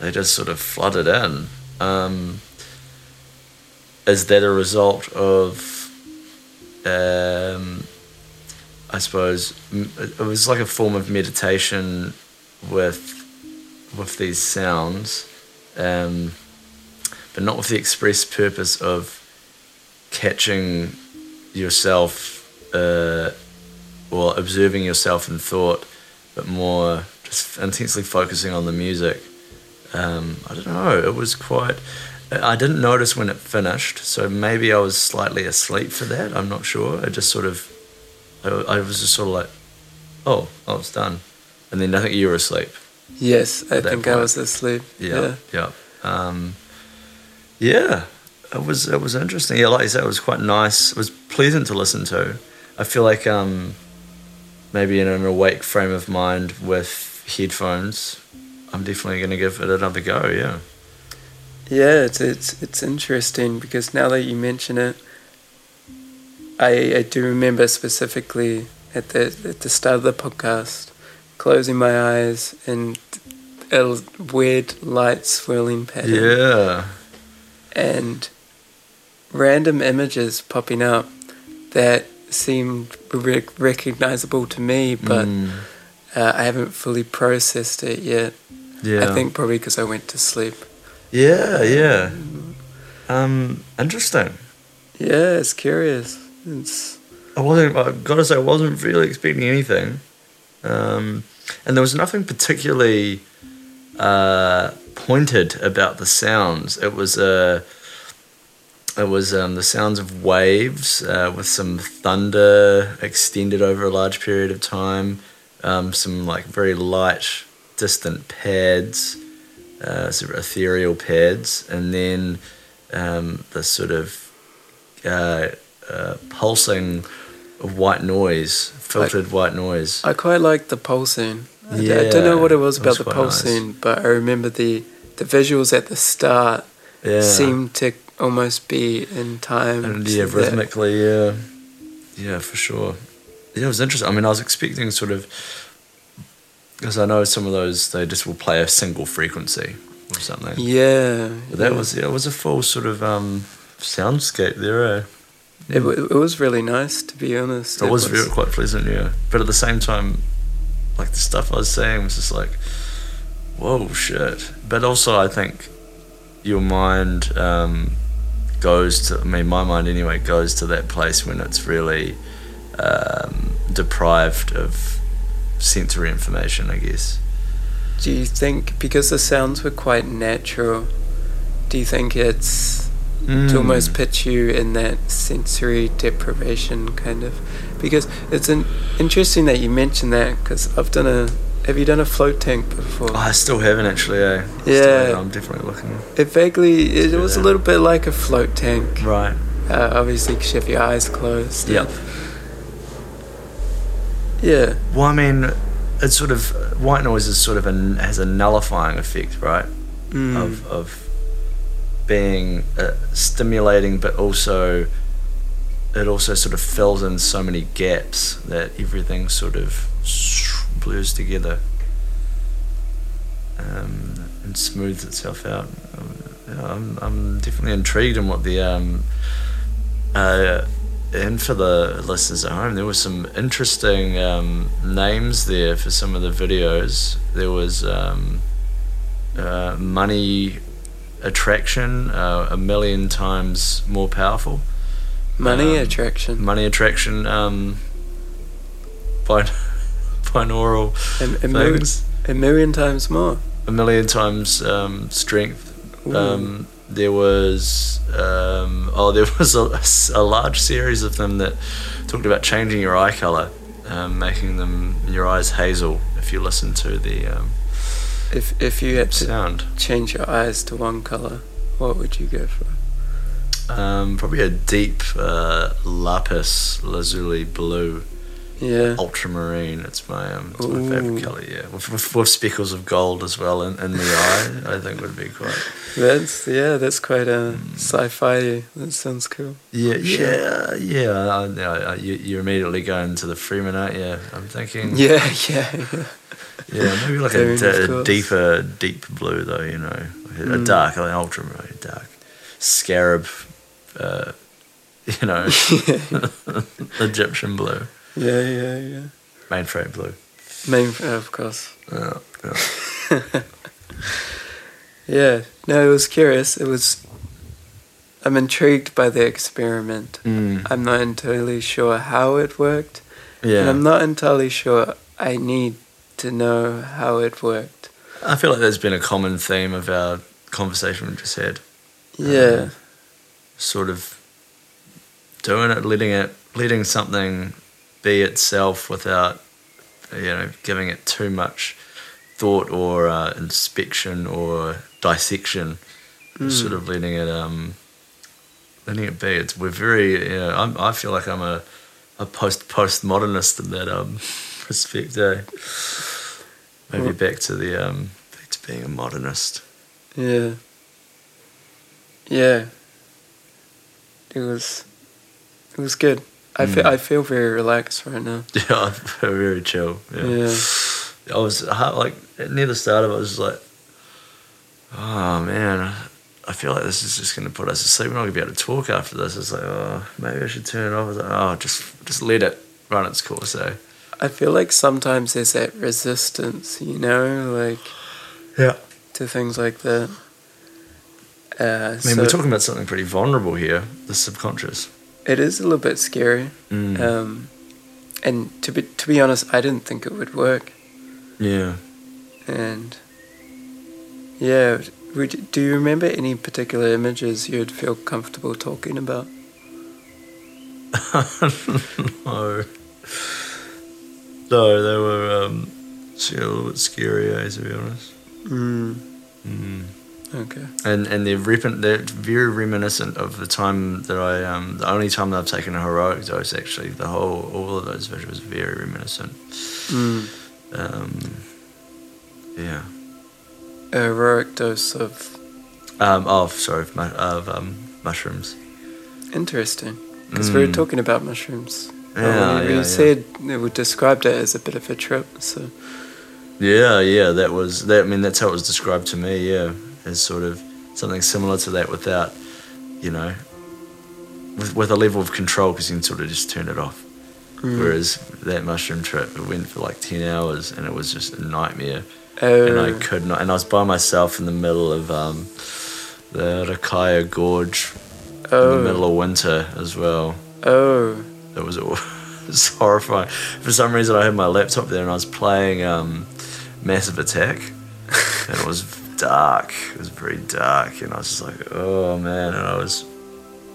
They just sort of flooded in. Um, is that a result of um, I suppose it was like a form of meditation with with these sounds, um, but not with the express purpose of catching yourself uh, or observing yourself in thought, but more just intensely focusing on the music. Um, I don't know. It was quite. I didn't notice when it finished, so maybe I was slightly asleep for that. I'm not sure. I just sort of, I, I was just sort of like, oh, oh, it's done, and then I think you were asleep. Yes, I think I was asleep. Yeah, yeah, um, yeah. It was it was interesting. Yeah, like you said, it was quite nice. It was pleasant to listen to. I feel like um, maybe in an awake frame of mind with headphones, I'm definitely going to give it another go. Yeah. Yeah, it's it's it's interesting because now that you mention it, I I do remember specifically at the at the start of the podcast, closing my eyes and a weird light swirling pattern Yeah. and random images popping up that seemed rec- recognizable to me, but Mm, uh, I haven't fully processed it yet. yeah. I think probably because I went to sleep. Yeah, yeah. Um, interesting. Yeah, it's curious. It's I wasn't. I gotta say, I wasn't really expecting anything, um, and there was nothing particularly uh, pointed about the sounds. It was uh, it was um, the sounds of waves uh, with some thunder extended over a large period of time. Um, some like very light, distant pads, uh, sort of ethereal pads, and then um, the sort of uh, uh, pulsing white noise, filtered white noise. I quite liked the pulsing. I, d- I Yeah, don't know what it was it about was the quite nice. pulsing, but I remember the the visuals at the start yeah, seemed to almost be in time. and yeah, rhythmically, yeah, yeah, for sure. Yeah, it was interesting. I mean, I was expecting sort of because I know some of those they just will play a single frequency or something. Yeah, But that yeah. was yeah, it was a full sort of um, soundscape there. Eh? It, it was really nice, to be honest. It was very quite pleasant, yeah. But at the same time, like the stuff I was saying was just like, whoa, shit. But also, I think your mind um, goes to, I mean, my mind anyway, goes to that place when it's really um, deprived of sensory information, I guess. Do you think because the sounds were quite natural? Do you think it's Mm. to almost put you in that sensory deprivation kind of? Because it's an interesting that you mentioned that because I've done a. Have you done a float tank before? Oh, I still haven't actually, eh? Yeah. haven't. I'm definitely looking. It vaguely. It do was a little bit like a float tank. Right. Uh, obviously, because you have your eyes closed. Yep. Yeah. Well, I mean, it's sort of white noise is sort of an has a nullifying effect, right? Mm. Of of being uh, stimulating, but also it also sort of fills in so many gaps that everything sort of blurs together um, and smooths itself out. I'm I'm definitely intrigued in what the um, uh, and for the listeners at home, there were some interesting um, names there for some of the videos. There was um, uh, money attraction, uh, a million times more powerful. Money um, attraction. Money attraction, um, bin- binaural A, a, a million times more. A million times um, strength. Um, there was um, oh there was a, a large series of them that talked about changing your eye color, um, making them your eyes hazel. If you listen to the um, if if you had to sound, change your eyes to one color, what would you go for? um, probably a deep uh, lapis lazuli blue, Yeah. ultramarine. It's my um, it's my favorite color. Yeah, with, with, with speckles of gold as well in, in the eye. I think would be quite. That's yeah. That's quite a Hmm. sci-fi. That sounds cool. Yeah, Sure. yeah, yeah. I, I, you, you're immediately going to the Fremen, aren't you? I'm thinking. Yeah, yeah, yeah. Yeah, maybe like a, course. deeper, deep blue though. You know, a Mm. dark, like ultramarine, dark, scarab. Uh, you know, Egyptian blue, Yeah, yeah, yeah. mainframe blue. Main, of course. Yeah, yeah. Yeah. No, it was curious. It was. I'm intrigued by the experiment. Mm, I'm not entirely sure how it worked, Yeah. and. I'm not entirely sure I need to know how it worked. I feel like there's been a common theme of our conversation we just had. Yeah. sort of doing it, letting it, letting something be itself without, you know, giving it too much thought or uh, inspection or dissection. Mm. Sort of letting it, um, letting it be. It's we're very, you know, I'm, I feel like I'm a, a post postmodernist in that um, respect. Eh? Maybe Well- back to the um, back to being a modernist. Yeah. Yeah. It was. It was good. I feel. Mm. I feel very relaxed right now. Yeah, very chill. Yeah. I was like near the start of it, I was like, oh man, I feel like this is just going to put us to sleep. We're not going to be able to talk after this. It's like, oh, maybe I should turn it off. I was like, oh, just just let it run its course. Eh? I feel like sometimes there's that resistance, you know, like Yeah. to things like that. Uh, I mean, so we're talking about something pretty vulnerable here, the subconscious. it is a little bit scary. Mm. Um, and to be to be honest, I didn't think it would work. yeah. And yeah, would, do you remember any particular images you'd feel comfortable talking about? no. No, they were um, a little bit scary, eh, to be honest. Mm, Mm. Okay. and and they're, rep- they're very reminiscent of the time that I um the only time that I've taken a heroic dose actually the whole all of those visuals are very reminiscent Mm. um yeah A heroic dose of um oh sorry of, mu- of um mushrooms interesting. Because we were Mm. talking about mushrooms. Yeah, Uh, yeah, you yeah. said we described it as a bit of a trip. So yeah yeah that was that I mean that's how it was described to me yeah as sort of something similar to that without you know with, with a level of control because you can sort of just turn it off mm. Whereas that mushroom trip, it went for like 10 hours and it was just a nightmare. oh, And I could not, and I was by myself in the middle of um, the Rakaia Gorge in oh, the middle of winter as well. oh, It was, it was horrifying. For some reason, I had my laptop there and I was playing um, Massive Attack. and it was dark. It was very dark. And I was just like, oh man. And I was,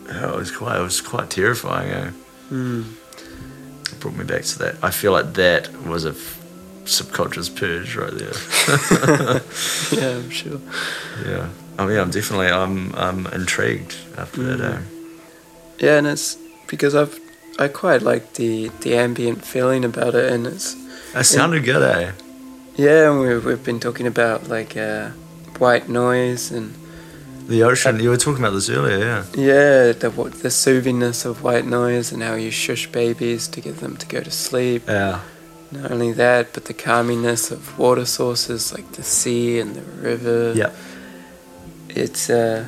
it was quite, it was quite terrifying. Eh? mm. It brought me back to that. I feel like that was a f- subconscious purge right there. yeah, I'm sure. yeah. I mean, I'm definitely I'm I'm intrigued after that. Mm. Eh? Yeah, and it's because I've I quite like the the ambient feeling about it, and it's That sounded good, eh? yeah, and we've we've been talking about like uh, white noise and The ocean. You were talking about this earlier, yeah. yeah, the the soothingness of white noise and how you shush babies to get them to go to sleep. Yeah. Not only that, but the calminess of water sources like the sea and the river. Yeah. It's uh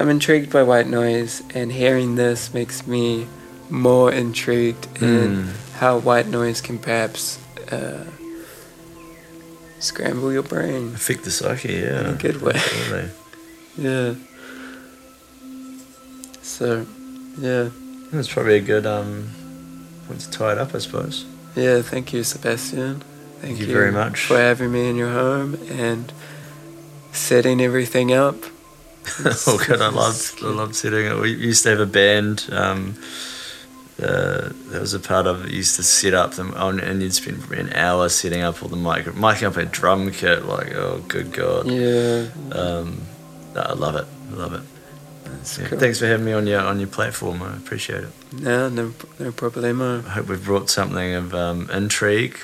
I'm intrigued by white noise and hearing this makes me more intrigued in Mm. how white noise can perhaps uh, scramble your brain. Affect the psyche, yeah. In a good way. Yeah. So, yeah. That's probably a good um point to tie it up, I suppose. Yeah, thank you, Sebastian. Thank, you very much. for having me in your home and setting everything up. oh, good. I loved, I loved setting it. We used to have a band. Um, uh, that was a part of it. Used to set up them on, and you'd spend an hour setting up all the mic, miking up a drum kit. Like, oh, good god. Yeah. Um, I love it. I love it. Yeah, cool. Thanks for having me on your on your platform. I appreciate it. No, no, no problemo. I hope we've brought something of um, intrigue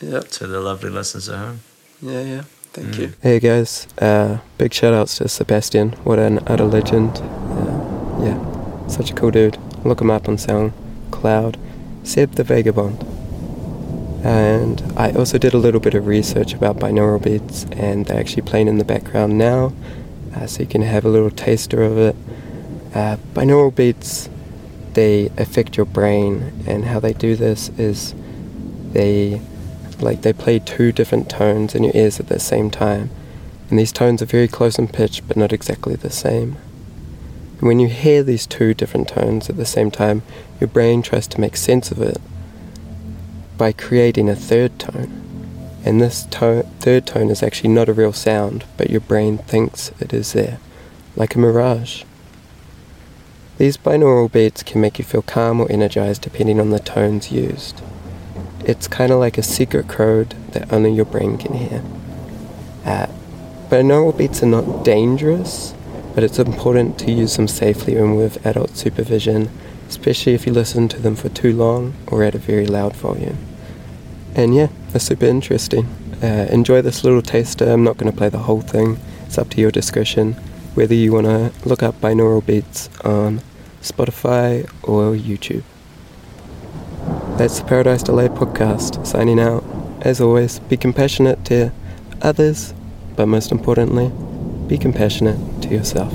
Yep. to the lovely listeners at home. Yeah, yeah. Thank Mm. you. you. Hey guys, uh, big shout outs to Sebastian. What an utter legend. Uh, yeah, such a cool dude. Look him up on SoundCloud. Seb the Vagabond. And I also did a little bit of research about binaural beats, and they're actually playing in the background now, uh, so you can have a little taster of it. Uh, binaural beats, they affect your brain, and how they do this is they like they play two different tones in your ears at the same time. And these tones are very close in pitch but not exactly the same. And when you hear these two different tones at the same time, your brain tries to make sense of it by creating a third tone. And this third tone is actually not a real sound, but your brain thinks it is there, like a mirage. These binaural beats can make you feel calm or energized depending on the tones used. It's kind of like a secret code that only your brain can hear. Uh, binaural beats are not dangerous, but it's important to use them safely and with adult supervision, especially if you listen to them for too long or at a very loud volume. And yeah, they're super interesting. Uh, enjoy this little taster. I'm not going to play the whole thing. It's up to your discretion whether you want to look up binaural beats on Spotify or YouTube. That's the Paradise Delay podcast signing out. As always, be compassionate to others, but most importantly, be compassionate to yourself.